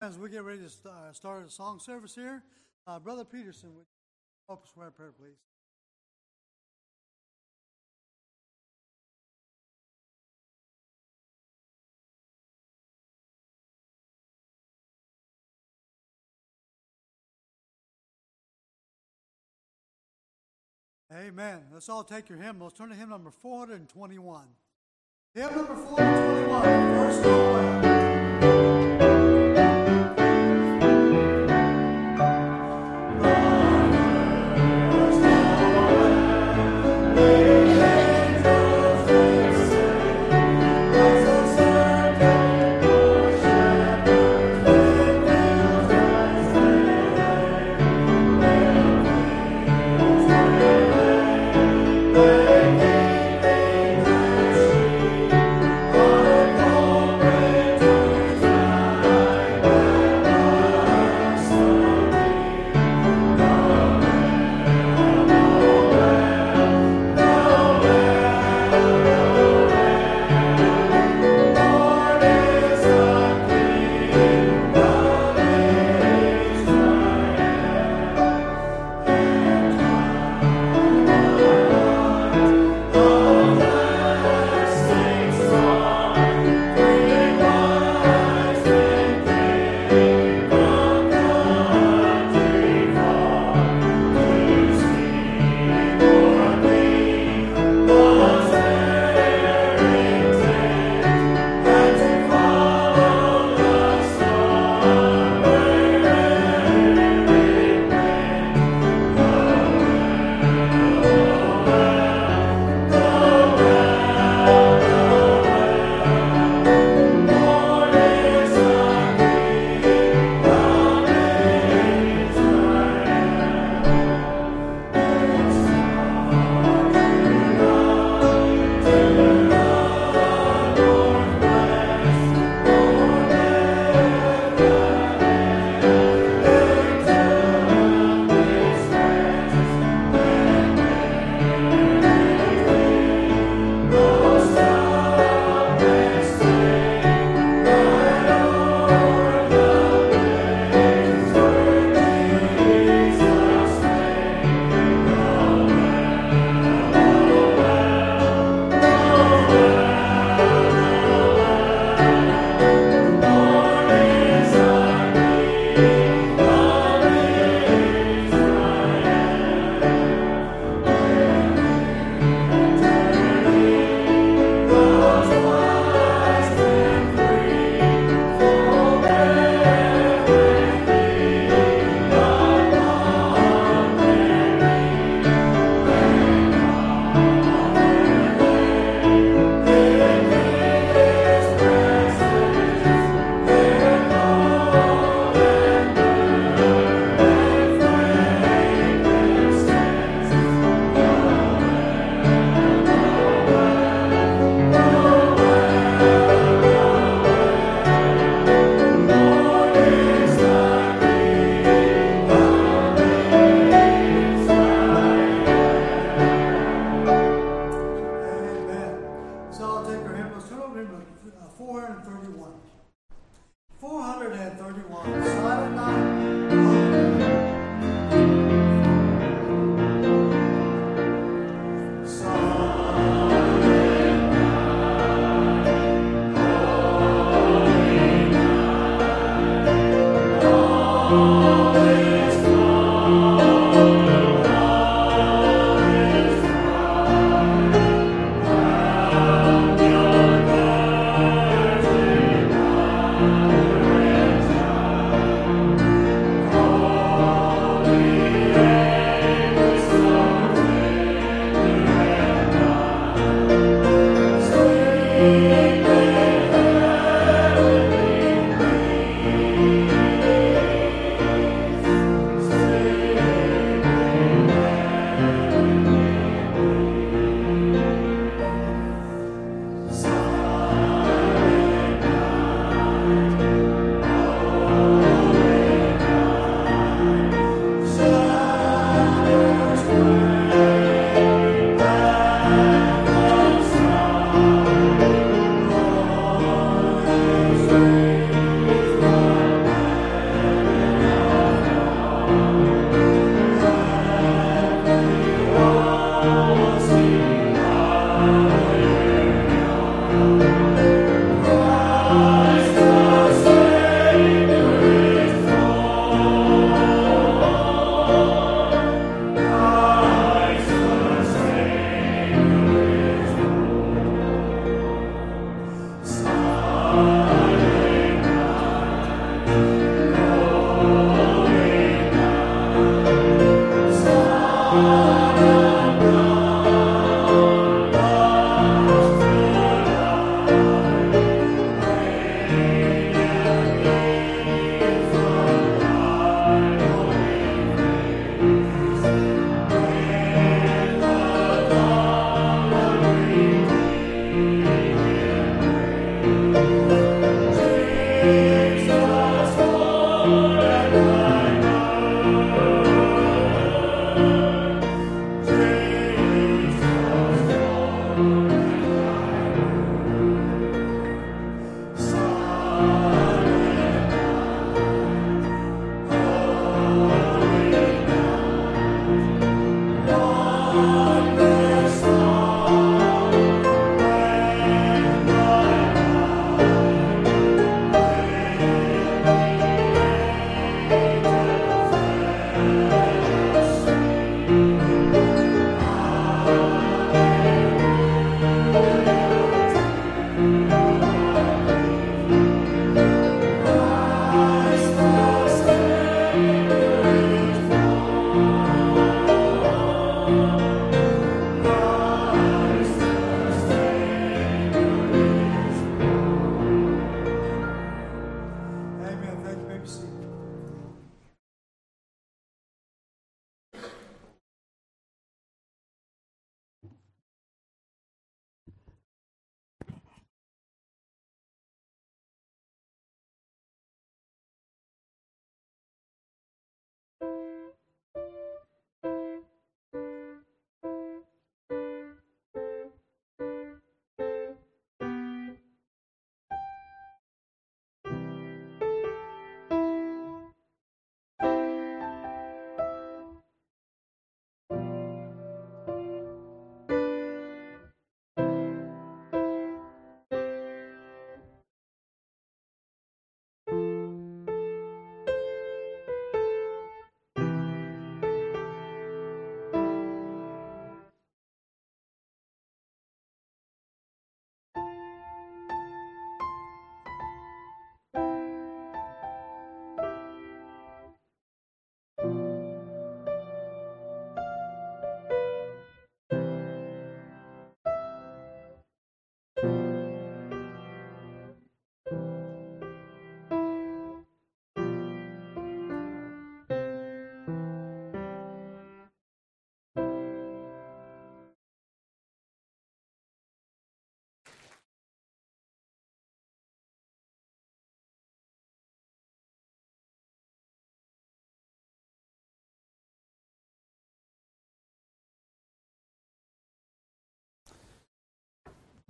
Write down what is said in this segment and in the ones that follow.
As we get ready to uh, start a song service here, uh, Brother Peterson, would you help us with prayer, please? Amen. Let's all take your hymn. Let's turn to hymn number 421. Hymn number 421, verse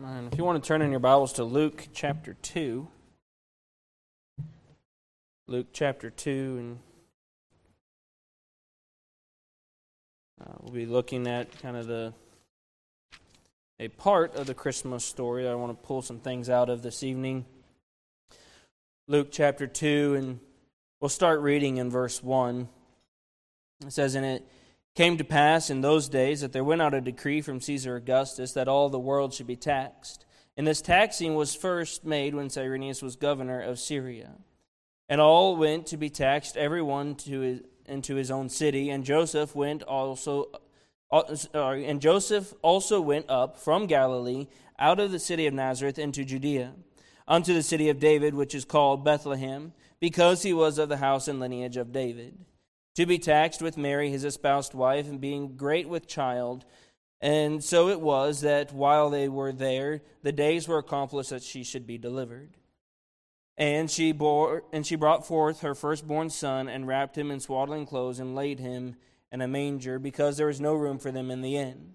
And if you want to turn in your Bibles to Luke chapter 2, Luke chapter 2, and uh, we'll be looking at kind of the a part of the Christmas story I want to pull some things out of this evening. Luke chapter 2, and we'll start reading in verse 1. It says, In it came to pass in those days that there went out a decree from Caesar Augustus that all the world should be taxed. And this taxing was first made when Cyrenius was governor of Syria. And all went to be taxed, every one to his, into his own city. And Joseph went also, uh, and Joseph also went up from Galilee out of the city of Nazareth into Judea, unto the city of David, which is called Bethlehem, because he was of the house and lineage of David to be taxed with Mary, his espoused wife, and being great with child. And so it was that while they were there, the days were accomplished that she should be delivered. And she bore and she brought forth her firstborn son and wrapped him in swaddling clothes and laid him in a manger because there was no room for them in the inn.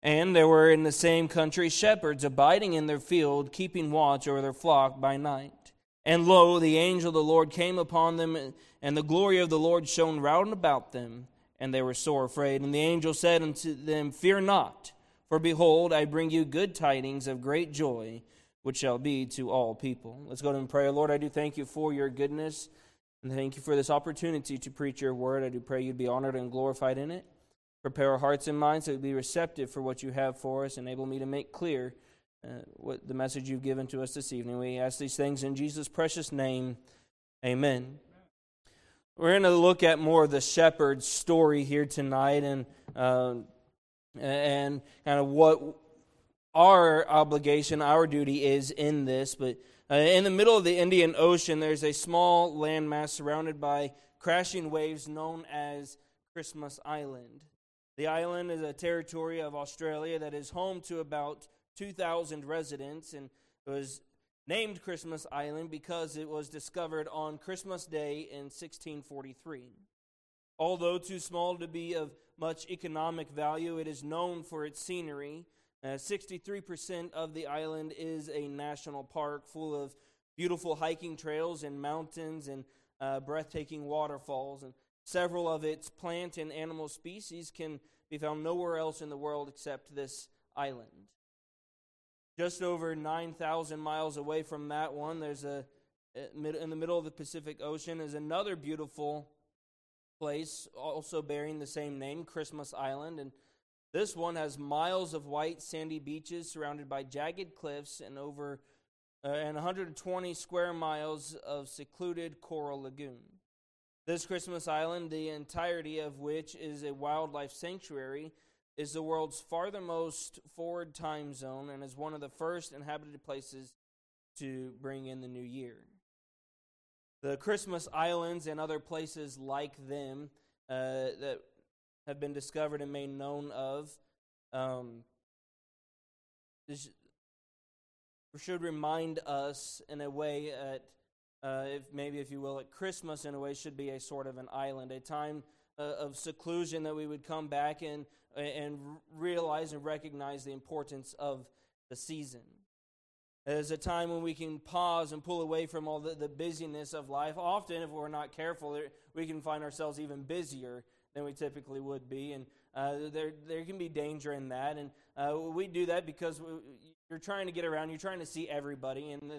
And there were in the same country shepherds abiding in their field, keeping watch over their flock by night. And lo, the angel of the Lord came upon them, and the glory of the Lord shone round about them, and they were sore afraid. And the angel said unto them, Fear not, for behold, I bring you good tidings of great joy, which shall be to all people. Let's go to and pray. Lord, I do thank you for your goodness, and thank you for this opportunity to preach your word. I do pray you'd be honored and glorified in it. Prepare our hearts and minds to be receptive for what you have for us. Enable me to make clear uh, what the message you've given to us this evening. We ask these things in Jesus' precious name. Amen. We're going to look at more of the shepherd's story here tonight and uh, and kind of what our obligation, our duty is in this. But uh, in the middle of the Indian Ocean, there's a small landmass surrounded by crashing waves known as Christmas Island. The island is a territory of Australia that is home to about 2,000 residents, and it was named Christmas Island because it was discovered on Christmas Day in 1643. Although too small to be of much economic value, it is known for its scenery. Uh, 63% of the island is a national park full of beautiful hiking trails and mountains and uh, breathtaking waterfalls. And several of its plant and animal species can be found nowhere else in the world except this island. Just over 9,000 miles away from that one, there's a in the middle of the Pacific Ocean is another beautiful place also bearing the same name, Christmas Island, and this one has miles of white sandy beaches surrounded by jagged cliffs and over uh, and 120 square miles of secluded coral lagoon. This Christmas Island, the entirety of which is a wildlife sanctuary, is the world's farthermost forward time zone and is one of the first inhabited places to bring in the new year. The Christmas Islands and other places like them uh, that have been discovered and made known of um, should remind us in a way at uh, if maybe if you will at Christmas in a way should be a sort of an island, a time uh, of seclusion that we would come back and and realize and recognize the importance of the season. It's a time when we can pause and pull away from all the, the busyness of life. Often, if we're not careful, we can find ourselves even busier than we typically would be. And uh, there, there can be danger in that. And uh, we do that because we, you're trying to get around, you're trying to see everybody, and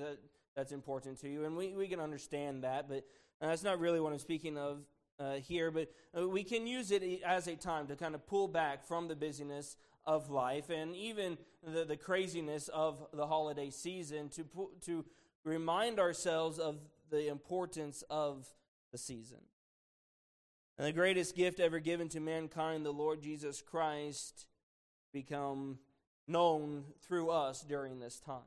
that's important to you. And we, we can understand that, but uh, that's not really what I'm speaking of uh, here, but uh, we can use it as a time to kind of pull back from the busyness of life and even the, the craziness of the holiday season to, to remind ourselves of the importance of the season. And the greatest gift ever given to mankind, the Lord Jesus Christ, become known through us during this time.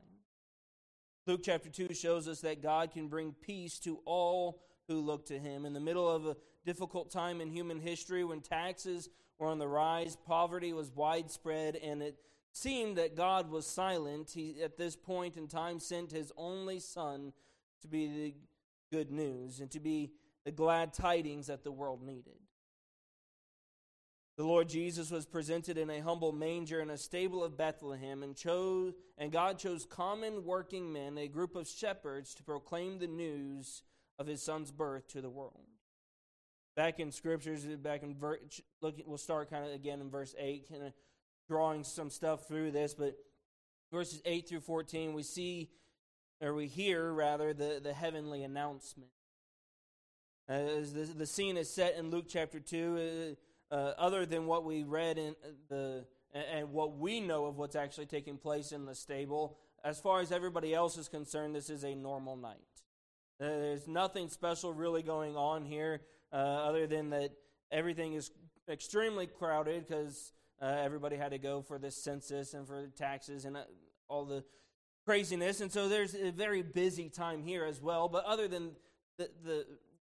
Luke chapter 2 shows us that God can bring peace to all who look to him. In the middle of a difficult time in human history when taxes were on the rise, poverty was widespread, and it seemed that God was silent. He, at this point in time, sent his only Son to be the good news and to be the glad tidings that the world needed. The Lord Jesus was presented in a humble manger in a stable of Bethlehem, and chose and God chose common working men, a group of shepherds, to proclaim the news of his son's birth to the world. Back in scriptures, back in verse, look, we'll start kind of again in verse eight, kind of drawing some stuff through this, but verses eight through fourteen, we see or we hear rather the, the heavenly announcement. As the, the scene is set in Luke chapter two. Uh, uh, other than what we read in the and what we know of what's actually taking place in the stable, as far as everybody else is concerned, this is a normal night. Uh, there's nothing special really going on here, uh, other than that everything is extremely crowded because uh, everybody had to go for the census and for the taxes and uh, all the craziness. And so there's a very busy time here as well. But other than the, the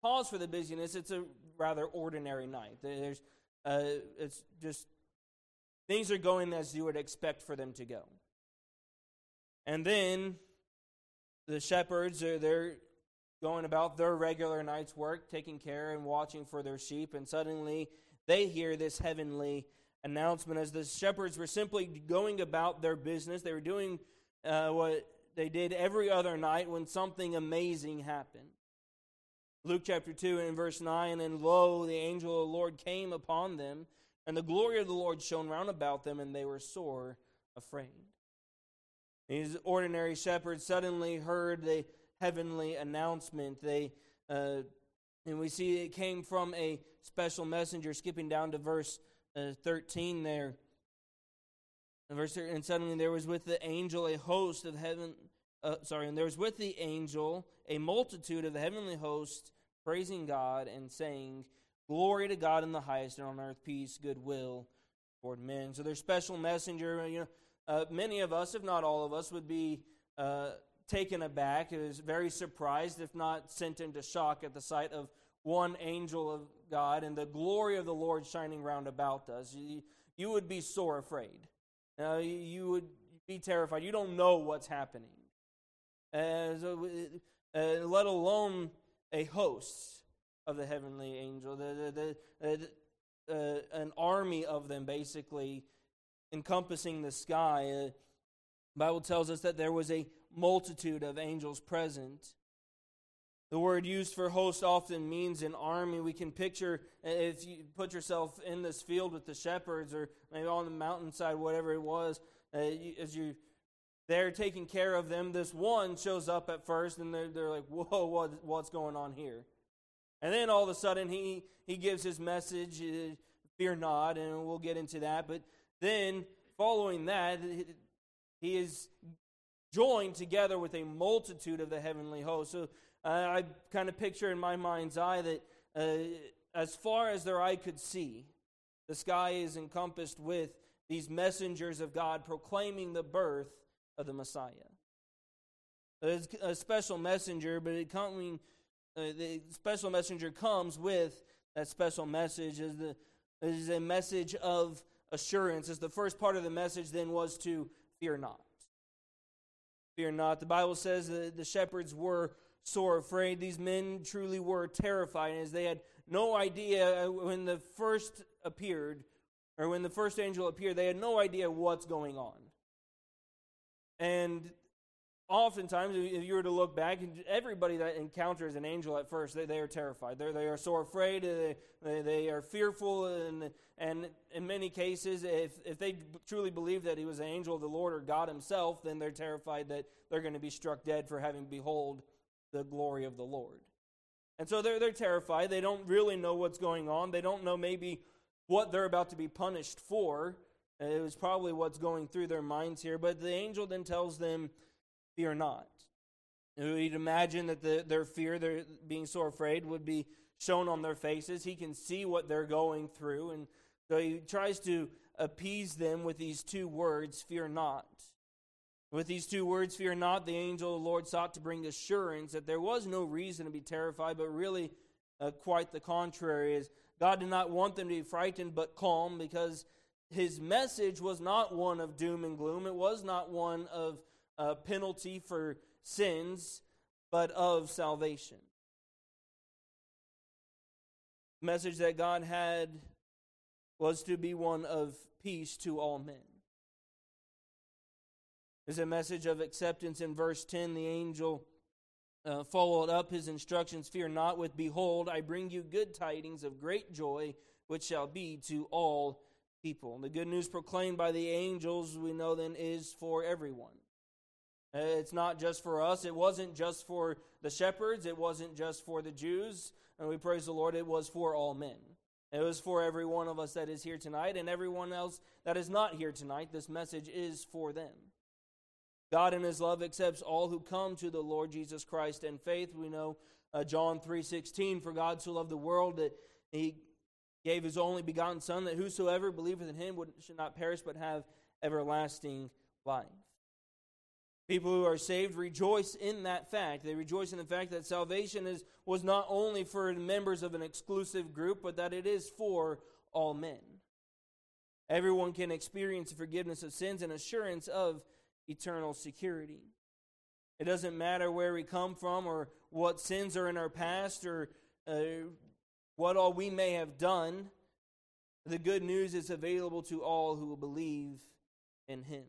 cause for the busyness, it's a rather ordinary night. There's, uh, it's just things are going as you would expect for them to go. And then the shepherds are they're going about their regular night's work, taking care and watching for their sheep, and suddenly they hear this heavenly announcement as the shepherds were simply going about their business. They were doing uh, what they did every other night when something amazing happened. Luke chapter 2 and verse 9 And lo, the angel of the Lord came upon them, and the glory of the Lord shone round about them, and they were sore afraid. These ordinary shepherds suddenly heard the heavenly announcement. They, uh, and we see it came from a special messenger, skipping down to verse uh, 13 there. And, verse, and suddenly there was with the angel a host of heaven, uh, sorry, and there was with the angel a multitude of the heavenly host praising God and saying, Glory to God in the highest, and on earth peace, goodwill toward men. So their special messenger, you know, uh, many of us, if not all of us, would be uh, taken aback, is very surprised, if not sent into shock, at the sight of one angel of God and the glory of the Lord shining round about us. You, would be sore afraid. Uh, you would be terrified. You don't know what's happening. Uh, uh, let alone a host of the heavenly angel, the, the, the, an army of them basically encompassing the sky. Bible tells us that there was a multitude of angels present. The word used for host often means an army. We can picture if you put yourself in this field with the shepherds or maybe on the mountainside, whatever it was, uh, as you they're taking care of them. This one shows up at first, and they're, they're like, Whoa, what, what's going on here? And then all of a sudden, he, he gives his message, uh, Fear not, and we'll get into that. But then, following that, he is joined together with a multitude of the heavenly hosts. So uh, I kind of picture in my mind's eye that uh, as far as their eye could see, the sky is encompassed with these messengers of God proclaiming the birth of the Messiah. There's a special messenger, but it coming, uh, the special messenger comes with that special message is the is a message of assurance. As the first part of the message then was to fear not. Fear not. The Bible says that the shepherds were sore afraid. These men truly were terrified, as they had no idea uh, when the first appeared, or when the first angel appeared, they had no idea what's going on. And oftentimes, if you were to look back, everybody that encounters an angel at first, they, they are terrified. They're, they are so afraid, they, they, are fearful, and, and in many cases, if, if they truly believe that he was an angel of the Lord or God himself, then they're terrified that they're going to be struck dead for having behold the glory of the Lord. And so they're, they're terrified. They don't really know what's going on. They don't know maybe what they're about to be punished for. It was probably what's going through their minds here. But the angel then tells them, Fear not. You'd imagine that the, their fear, their being so afraid, would be shown on their faces. He can see what they're going through. And so he tries to appease them with these two words, Fear not. With these two words, fear not, the angel of the Lord sought to bring assurance that there was no reason to be terrified, but really uh, quite the contrary. Is God did not want them to be frightened, but calm, because his message was not one of doom and gloom. It was not one of uh, penalty for sins, but of salvation. The message that God had was to be one of peace to all men. There's a message of acceptance in verse 10. The angel uh, followed up his instructions Fear not, with behold, I bring you good tidings of great joy, which shall be to all people. And the good news proclaimed by the angels, we know then, is for everyone. Uh, it's not just for us. It wasn't just for the shepherds. It wasn't just for the Jews. And we praise the Lord, it was for all men. It was for every one of us that is here tonight and everyone else that is not here tonight. This message is for them. God in his love accepts all who come to the Lord Jesus Christ in faith. We know uh, John 3:16 for God so loved the world that he gave his only begotten son that whosoever believeth in him would, should not perish but have everlasting life. People who are saved rejoice in that fact. They rejoice in the fact that salvation is, was not only for members of an exclusive group, but that it is for all men. Everyone can experience forgiveness of sins and assurance of eternal security. It doesn't matter where we come from or what sins are in our past or uh, what all we may have done. The good news is available to all who believe in Him.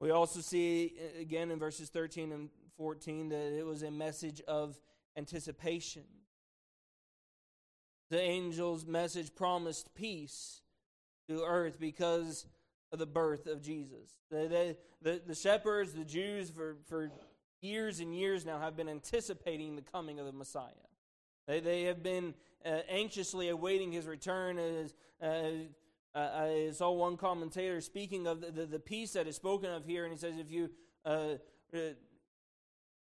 We also see again in verses 13 and 14 that it was a message of anticipation. The angel's message promised peace to earth because of the birth of Jesus. The, the, the, shepherds, the Jews, for, for years and years now have been anticipating the coming of the Messiah. They, they have been uh, anxiously awaiting his return. As, uh, uh, I saw one commentator speaking of the, the, the, peace that is spoken of here, and he says, if you uh, uh,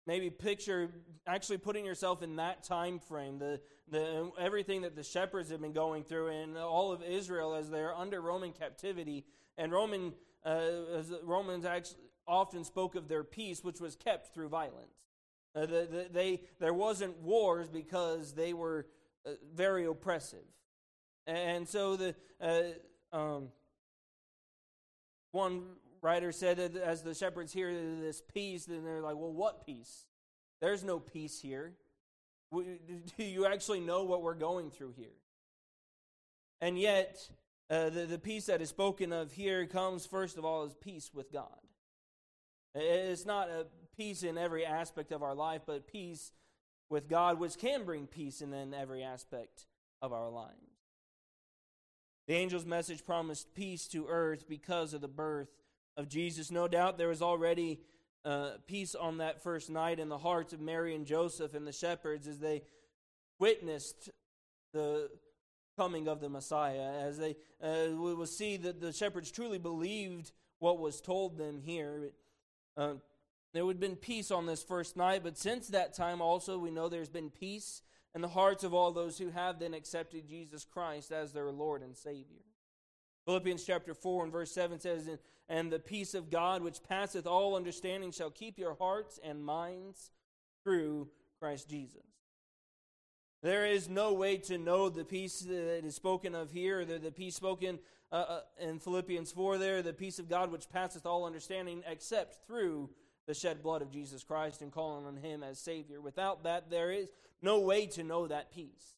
maybe picture actually putting yourself in that time frame, the, the, everything that the shepherds have been going through, and all of Israel as they're under Roman captivity, and Roman uh, Romans actually often spoke of their peace, which was kept through violence. Uh, the, the, they, there wasn't wars because they were uh, very oppressive. And so the uh, um, one writer said that as the shepherds hear this peace, then they're like, well, what peace? There's no peace here. Do you actually know what we're going through here? And yet, uh, the, the peace that is spoken of here comes, first of all, as peace with God. It's not a peace in every aspect of our life, but peace with God, which can bring peace in every aspect of our lives. The angel's message promised peace to earth because of the birth of Jesus. No doubt there was already uh, peace on that first night in the hearts of Mary and Joseph and the shepherds as they witnessed the coming of the Messiah. As they uh, we will see that the shepherds truly believed what was told them here. Uh, there would have been peace on this first night, but since that time also we know there's been peace in the hearts of all those who have then accepted Jesus Christ as their Lord and Savior. Philippians chapter 4 and verse 7 says, And the peace of God, which passeth all understanding, shall keep your hearts and minds through Christ Jesus. There is no way to know the peace that is spoken of here, the, the peace spoken uh, uh, in Philippians 4 there, the peace of God which passeth all understanding, except through the shed blood of Jesus Christ and calling on Him as Savior. Without that, there is no way to know that peace.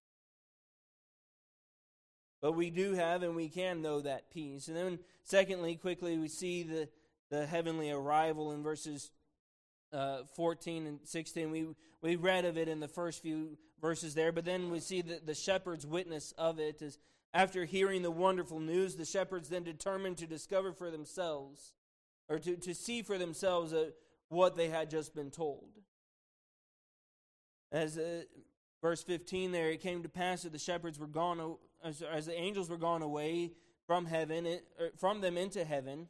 But we do have and we can know that peace. And then, secondly, quickly, we see the, the heavenly arrival in verses uh, 14 and 16. We, we read of it in the first few verses there, but then we see that the shepherd's witness of it is after hearing the wonderful news, the shepherds then determined to discover for themselves, or to, to see for themselves uh, what they had just been told. As uh, verse 15 there, it came to pass that the shepherds were gone, as, as the angels were gone away from heaven, it, er, from them into heaven.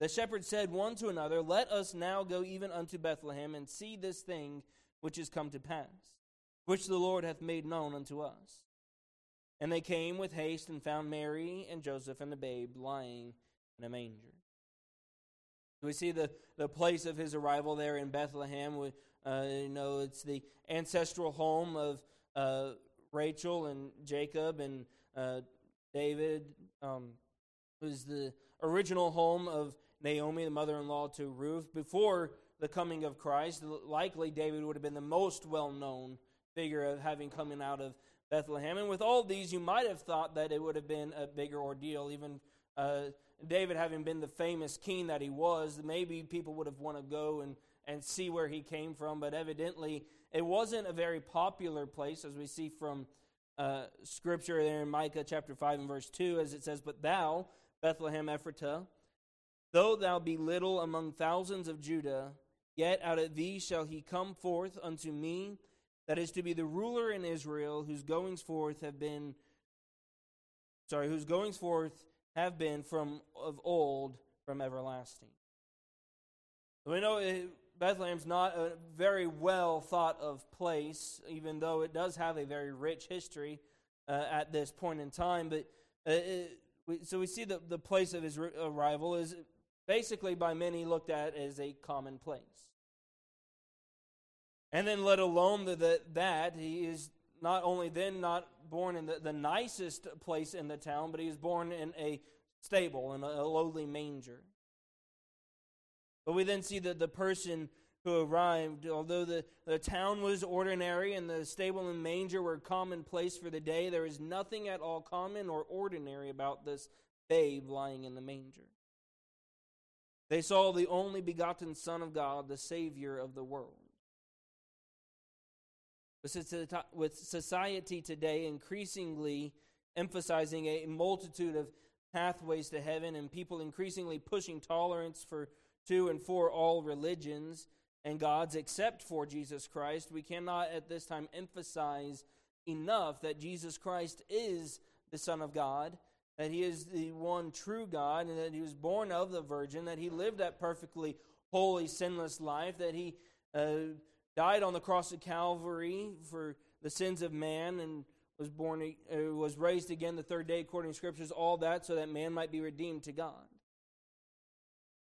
The shepherds said one to another, Let us now go even unto Bethlehem and see this thing which is come to pass, which the Lord hath made known unto us. And they came with haste and found Mary and Joseph and the babe lying in a manger. We see the, the place of his arrival there in Bethlehem. We, uh, you know, it's the ancestral home of uh, Rachel and Jacob and uh, David. Um, was the original home of Naomi, the mother-in-law to Ruth. Before the coming of Christ, likely David would have been the most well-known figure of having coming out of Bethlehem. And with all these, you might have thought that it would have been a bigger ordeal. Even uh, David, having been the famous king that he was, maybe people would have wanted to go and, and see where he came from. But evidently, it wasn't a very popular place, as we see from uh, scripture there in Micah chapter 5 and verse 2, as it says, But thou, Bethlehem Ephratah, though thou be little among thousands of Judah, yet out of thee shall he come forth unto me that is to be the ruler in Israel, whose goings forth have been, sorry, whose goings forth have been from of old, from everlasting. We know eh, Bethlehem's not a very well thought of place, even though it does have a very rich history uh, at this point in time. But uh, it, we, so we see that the place of his arrival is basically by many looked at as a common place. And then, let alone the, the, that, he is not only then not born in the, the nicest place in the town, but he is born in a stable, in a, a lowly manger. But we then see that the person who arrived, although the, the town was ordinary and the stable and manger were commonplace for the day, there is nothing at all common or ordinary about this babe lying in the manger. They saw the only begotten Son of God, the Savior of the world. With society today increasingly emphasizing a multitude of pathways to heaven and people increasingly pushing tolerance for to and for all religions and gods except for Jesus Christ, we cannot at this time emphasize enough that Jesus Christ is the Son of God, that He is the one true God, and that He was born of the Virgin, that He lived that perfectly holy, sinless life, that He uh, died on the cross of Calvary for the sins of man and was born uh, was raised again the third day according to scriptures all that so that man might be redeemed to God.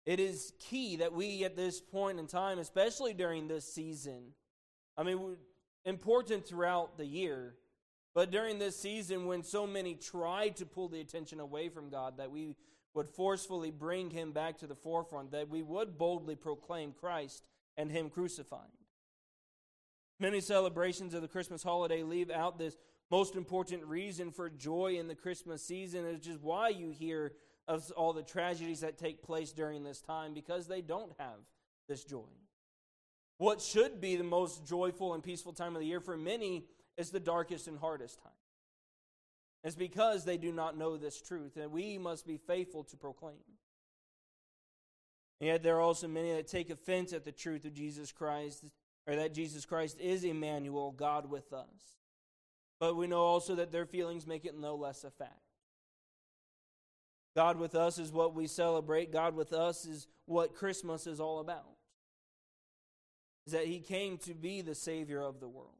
It is key that we at this point in time especially during this season i mean important throughout the year but during this season when so many try to pull the attention away from God that we would forcefully bring him back to the forefront that we would boldly proclaim Christ and him crucified Many celebrations of the Christmas holiday leave out this most important reason for joy in the Christmas season, which is why you hear of all the tragedies that take place during this time, because they don't have this joy. What should be the most joyful and peaceful time of the year for many is the darkest and hardest time. It's because they do not know this truth, and we must be faithful to proclaim. And yet, there are also many that take offense at the truth of Jesus Christ or that Jesus Christ is Emmanuel, God with us. But we know also that their feelings make it no less a fact. God with us is what we celebrate. God with us is what Christmas is all about. Is that he came to be the savior of the world.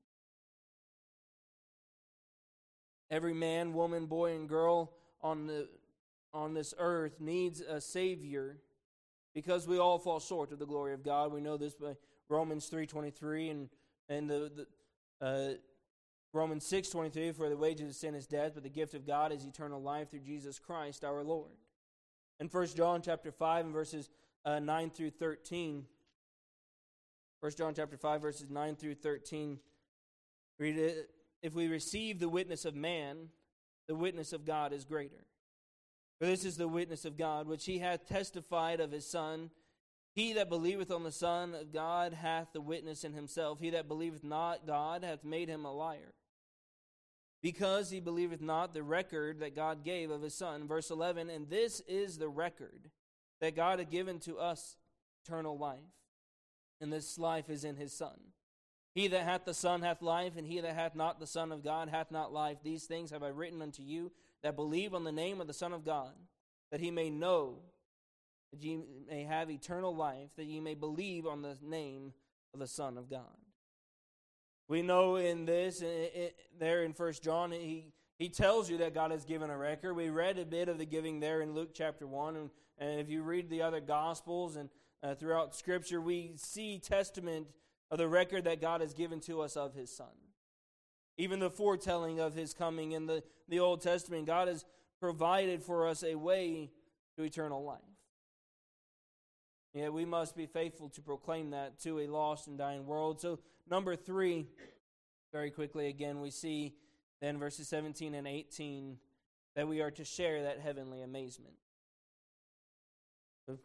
Every man, woman, boy and girl on the on this earth needs a savior because we all fall short of the glory of God. We know this by Romans 3.23 and, and the, the uh, Romans 6.23, for the wages of sin is death, but the gift of God is eternal life through Jesus Christ our Lord. And 1 John chapter 5 and verses uh, 9 through 13. 1 John chapter 5 verses 9 through 13. Read it. If we receive the witness of man, the witness of God is greater. For this is the witness of God, which he hath testified of his Son. He that believeth on the Son of God hath the witness in himself. He that believeth not God hath made him a liar. Because he believeth not the record that God gave of his Son. Verse 11 And this is the record that God hath given to us eternal life. And this life is in his Son. He that hath the Son hath life, and he that hath not the Son of God hath not life. These things have I written unto you that believe on the name of the Son of God, that he may know that ye may have eternal life, that ye may believe on the name of the Son of God. We know in this, there in First John, he, he tells you that God has given a record. We read a bit of the giving there in Luke chapter 1. And, and if you read the other Gospels and uh, throughout Scripture, we see testament of the record that God has given to us of His Son. Even the foretelling of His coming in the, the Old Testament, God has provided for us a way to eternal life. Yet we must be faithful to proclaim that to a lost and dying world. So, number three, very quickly again, we see then verses 17 and 18 that we are to share that heavenly amazement.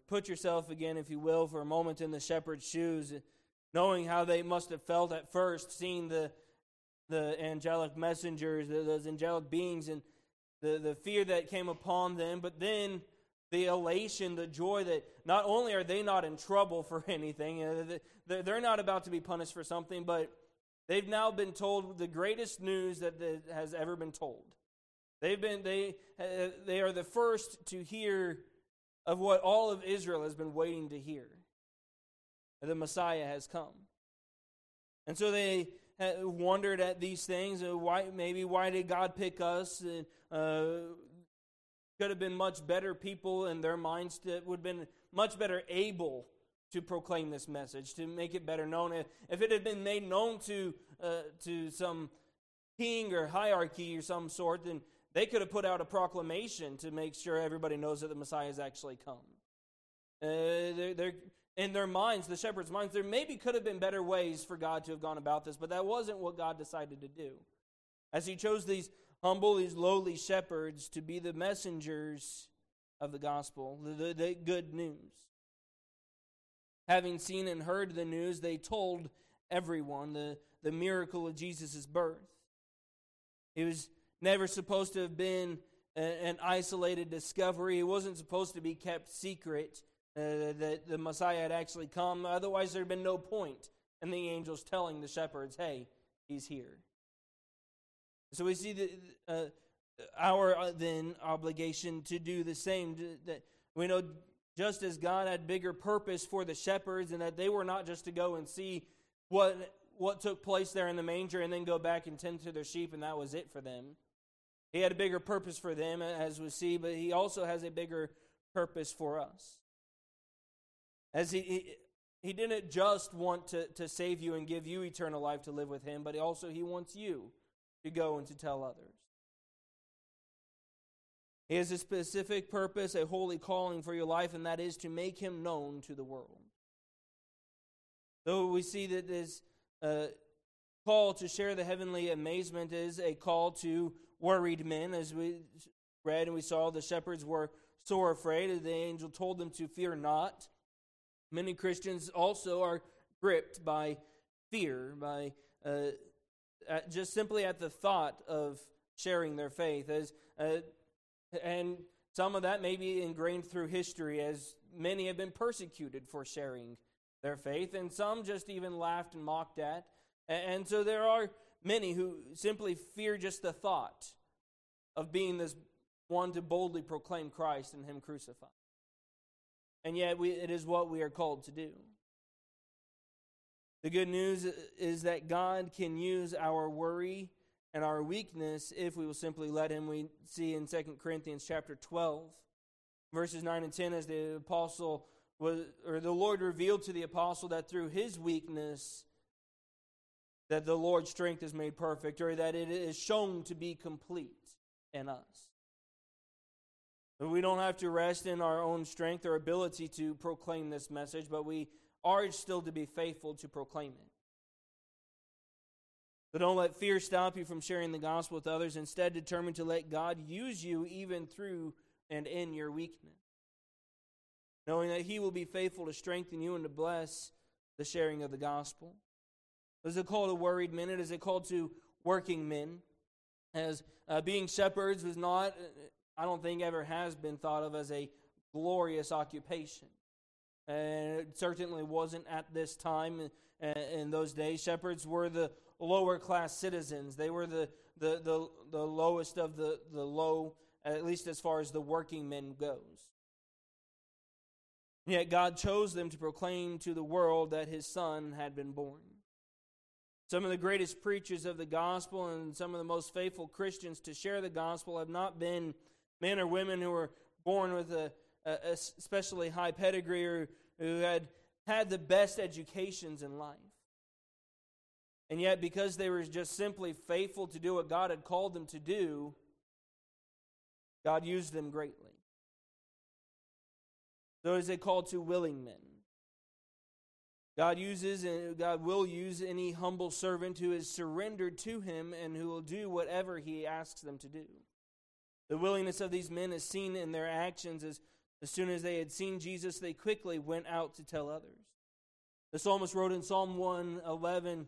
Put yourself again, if you will, for a moment in the shepherd's shoes, knowing how they must have felt at first, seeing the, the angelic messengers, those angelic beings, and the, the fear that came upon them, but then the elation, the joy that not only are they not in trouble for anything, uh, they're not about to be punished for something, but they've now been told the greatest news that has ever been told. They've been they uh, they are the first to hear of what all of Israel has been waiting to hear. The Messiah has come. And so they wondered at these things. Uh, why, maybe why did God pick us? Uh, could have been much better people in their minds that would have been much better able to proclaim this message, to make it better known. If it had been made known to, uh, to some king or hierarchy or some sort, then they could have put out a proclamation to make sure everybody knows that the Messiah has actually come. Uh, they're, they're, in their minds, the shepherds' minds, there maybe could have been better ways for God to have gone about this, but that wasn't what God decided to do. As He chose these humble, these lowly shepherds to be the messengers of the gospel, the, the, good news. Having seen and heard the news, they told everyone the, the miracle of Jesus' birth. It was never supposed to have been a, an isolated discovery, it wasn't supposed to be kept secret uh, that the Messiah had actually come. Otherwise, there had been no point in the angels telling the shepherds, hey, he's here. So we see that uh, our uh, then obligation to do the same. That we know just as God had bigger purpose for the shepherds, and that they were not just to go and see what what took place there in the manger and then go back and tend to their sheep, and that was it for them. He had a bigger purpose for them, as we see, but he also has a bigger purpose for us. As he, he, he didn't just want to, to save you and give you eternal life to live with him, but he also he wants you to go and to tell others. He has a specific purpose, a holy calling for your life, and that is to make him known to the world. So we see that this uh, call to share the heavenly amazement is a call to worried men. As we read and we saw, the shepherds were sore afraid. And the angel told them to fear not. Many Christians also are gripped by fear, by uh, just simply at the thought of sharing their faith. As, uh, and some of that may be ingrained through history, as many have been persecuted for sharing their faith, and some just even laughed and mocked at. And so there are many who simply fear just the thought of being this one to boldly proclaim Christ and Him crucified. And yet, we, it is what we are called to do. The good news is that God can use our worry and our weakness if we will simply let him. We see in 2 Corinthians chapter 12, verses 9 and 10, as the apostle was, or the Lord revealed to the apostle that through his weakness, that the Lord's strength is made perfect, or that it is shown to be complete in us. We don't have to rest in our own strength or ability to proclaim this message, but we are still to be faithful to proclaim it. So don't let fear stop you from sharing the gospel with others. Instead, determine to let God use you even through and in your weakness. Knowing that He will be faithful to strengthen you and to bless the sharing of the gospel. Is it called to worried men? Is it called to working men? As uh, being shepherds was not I don't think ever has been thought of as a glorious occupation. And it certainly wasn't at this time uh, in those days. Shepherds were the lower class citizens. They were the, the, the, the lowest of the, the low, at least as far as the working men goes. Yet God chose them to proclaim to the world that his son had been born. Some of the greatest preachers of the gospel and some of the most faithful Christians to share the gospel have not been men or women who were born with a, Uh, uh, especially high pedigree or who had had the best educations in life. And yet, because they were just simply faithful to do what God had called them to do, God used them greatly. So is a call to willing men. God uses and God will use any humble servant who is surrendered to him and who will do whatever he asks them to do. The willingness of these men is seen in their actions as as soon as they had seen Jesus they quickly went out to tell others. The psalmist wrote in Psalm 111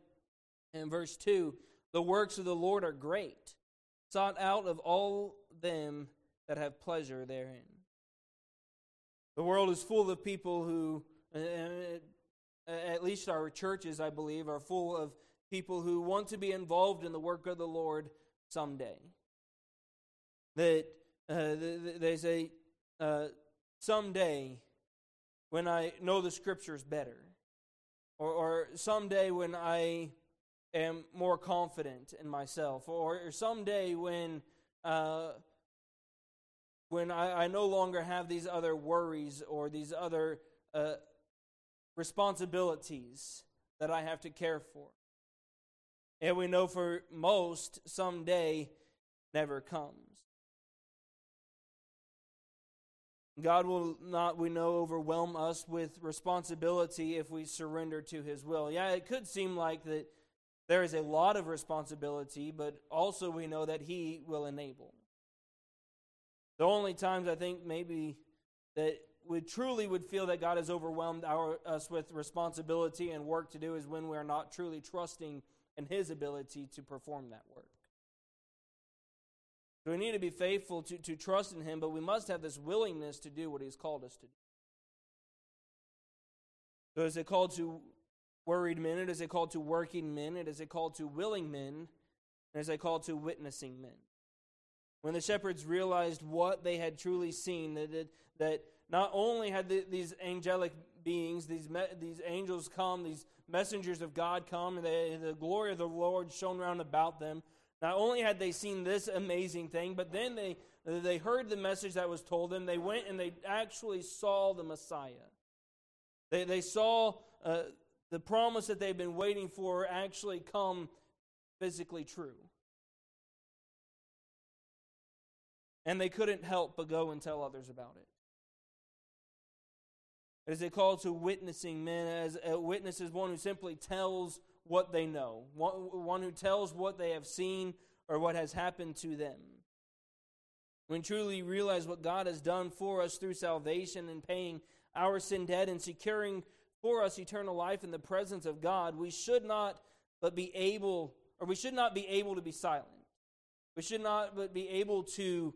and verse 2, "The works of the Lord are great, sought out of all them that have pleasure therein." The world is full of people who at least our churches, I believe, are full of people who want to be involved in the work of the Lord someday. That uh, they say, uh, someday when I know the scriptures better, or, or someday when I am more confident in myself, or, or someday when. Uh, when I, I, no longer have these other worries or these other uh, responsibilities that I have to care for. And we know for most, someday never comes. God will not, we know, overwhelm us with responsibility if we surrender to His will. Yeah, it could seem like that there is a lot of responsibility, but also we know that He will enable. The only times I think maybe that we truly would feel that God has overwhelmed our, us with responsibility and work to do is when we are not truly trusting in His ability to perform that work. We need to be faithful to, to trust in Him, but we must have this willingness to do what He's called us to do. So is it called to worried men? It is it called to working men? It is it called to willing men? And is it called to witnessing men? When the shepherds realized what they had truly seen, that, that not only had the, these angelic beings, these, me, these angels come, these messengers of God come, and they, the glory of the Lord shone round about them. Not only had they seen this amazing thing, but then they, they heard the message that was told them. They went and they actually saw the Messiah. They, they saw uh, the promise that they've been waiting for actually come physically true. And they couldn't help but go and tell others about it. Is it call to witnessing men? As a witness is one who simply tells what they know, one, who tells what they have seen or what has happened to them. When truly realize what God has done for us through salvation and paying our sin debt and securing for us eternal life in the presence of God, we should not but be able, or we should not be able to be silent. We should not but be able to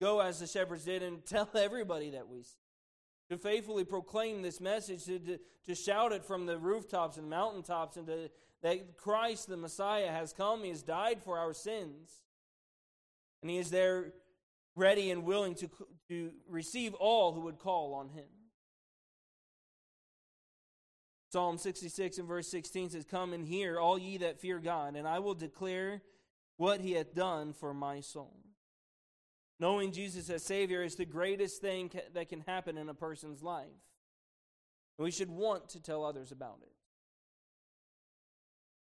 go as the shepherds did and tell everybody that we see to faithfully proclaim this message, to, to, to, shout it from the rooftops and mountaintops, and to, that Christ, the Messiah, has come. He has died for our sins. And He is there ready and willing to, to receive all who would call on Him. Psalm 66 and verse 16 says, Come and hear, all ye that fear God, and I will declare what He hath done for my soul. Knowing Jesus as Savior is the greatest thing that can happen in a person's life. We should want to tell others about it.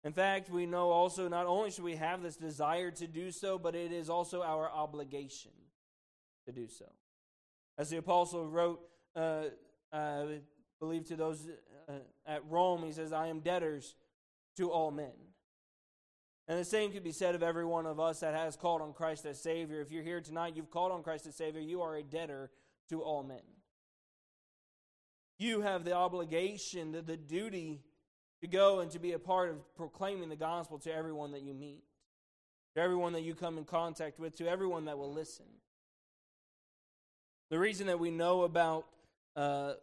In fact, we know also not only should we have this desire to do so, but it is also our obligation to do so. As the apostle wrote, uh, I believe to those uh, at Rome, he says, I am debtors to all men. And the same could be said of every one of us that has called on Christ as Savior. If you're here tonight, you've called on Christ as Savior, you are a debtor to all men. You have the obligation, the, the duty to go and to be a part of proclaiming the gospel to everyone that you meet, to everyone that you come in contact with, to everyone that will listen. The reason that we know about uh,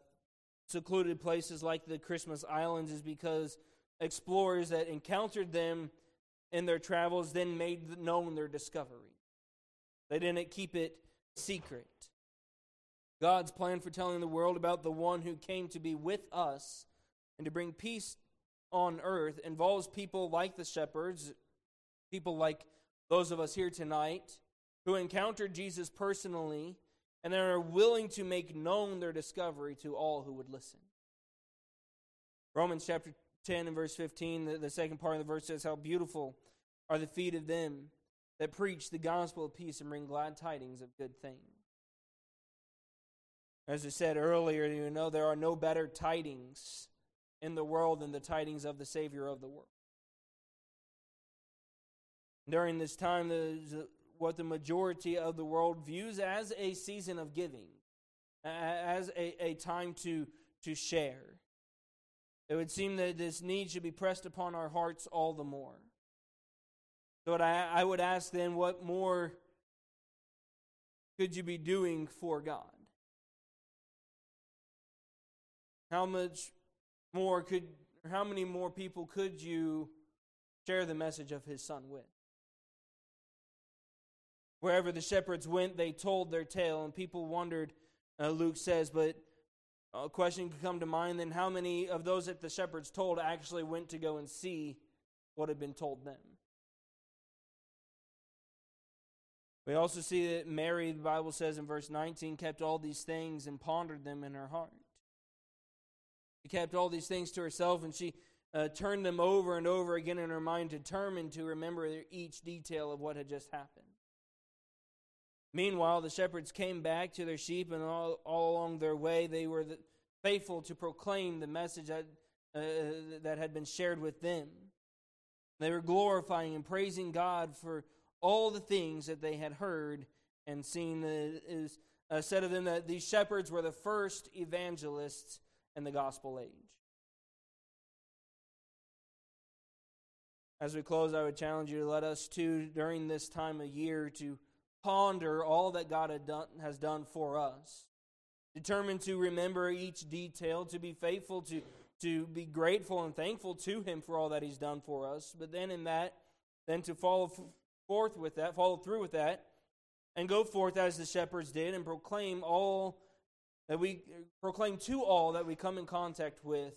secluded places like the Christmas Islands is because explorers that encountered them in their travels then made known their discovery. They didn't keep it secret. God's plan for telling the world about the one who came to be with us and to bring peace on earth involves people like the shepherds, people like those of us here tonight who encountered Jesus personally and are willing to make known their discovery to all who would listen. Romans chapter 10 and verse 15, the, the second part of the verse says, How beautiful are the feet of them that preach the gospel of peace and bring glad tidings of good things. As I said earlier, you know, there are no better tidings in the world than the tidings of the Savior of the world. During this time, the, what the majority of the world views as a season of giving, as a, a time to, to share. It would seem that this need should be pressed upon our hearts all the more. So I, would ask then, what more could you be doing for God? How much more could, how many more people could you share the message of His Son with? Wherever the shepherds went, they told their tale, and people wondered, uh, Luke says, but a question could come to mind then how many of those that the shepherds told actually went to go and see what had been told them? We also see that Mary, the Bible says in verse 19, kept all these things and pondered them in her heart. She kept all these things to herself and she uh, turned them over and over again in her mind, determined to remember each detail of what had just happened. Meanwhile, the shepherds came back to their sheep, and all, all along their way, they were the, faithful to proclaim the message that, uh, that had been shared with them. They were glorifying and praising God for all the things that they had heard and seen. It is uh, said of them that these shepherds were the first evangelists in the gospel age. As we close, I would challenge you to let us too, during this time of year, to ponder all that God done, has done for us. Determined to remember each detail, to be faithful, to, to be grateful and thankful to Him for all that He's done for us. But then in that, then to follow forth with that, follow through with that, and go forth as the shepherds did and proclaim all that we proclaim to all that we come in contact with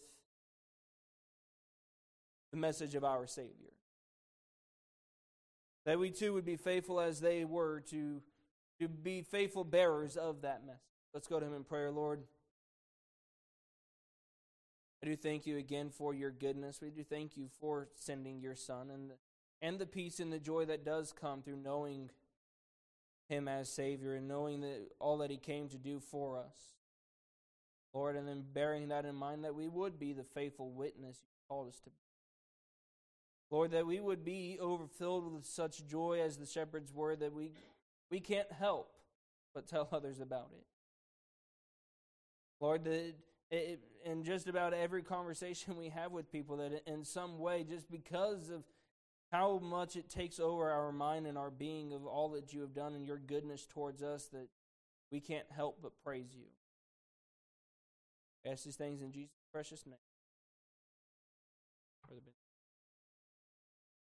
the message of our Savior. That we too would be faithful as they were to, to be faithful bearers of that message. Let's go to Him in prayer, Lord. I do thank you again for your goodness. We do thank you for sending your Son and the and the peace and the joy that does come through knowing Him as Savior and knowing that all that He came to do for us. Lord, and then bearing that in mind that we would be the faithful witness you called us to be. Lord, that we would be overfilled with such joy as the shepherds were that we, we can't help but tell others about it. Lord, that it, in just about every conversation we have with people, that in some way, just because of how much it takes over our mind and our being of all that you have done and your goodness towards us that we can't help but praise you. I ask these things in Jesus' precious name.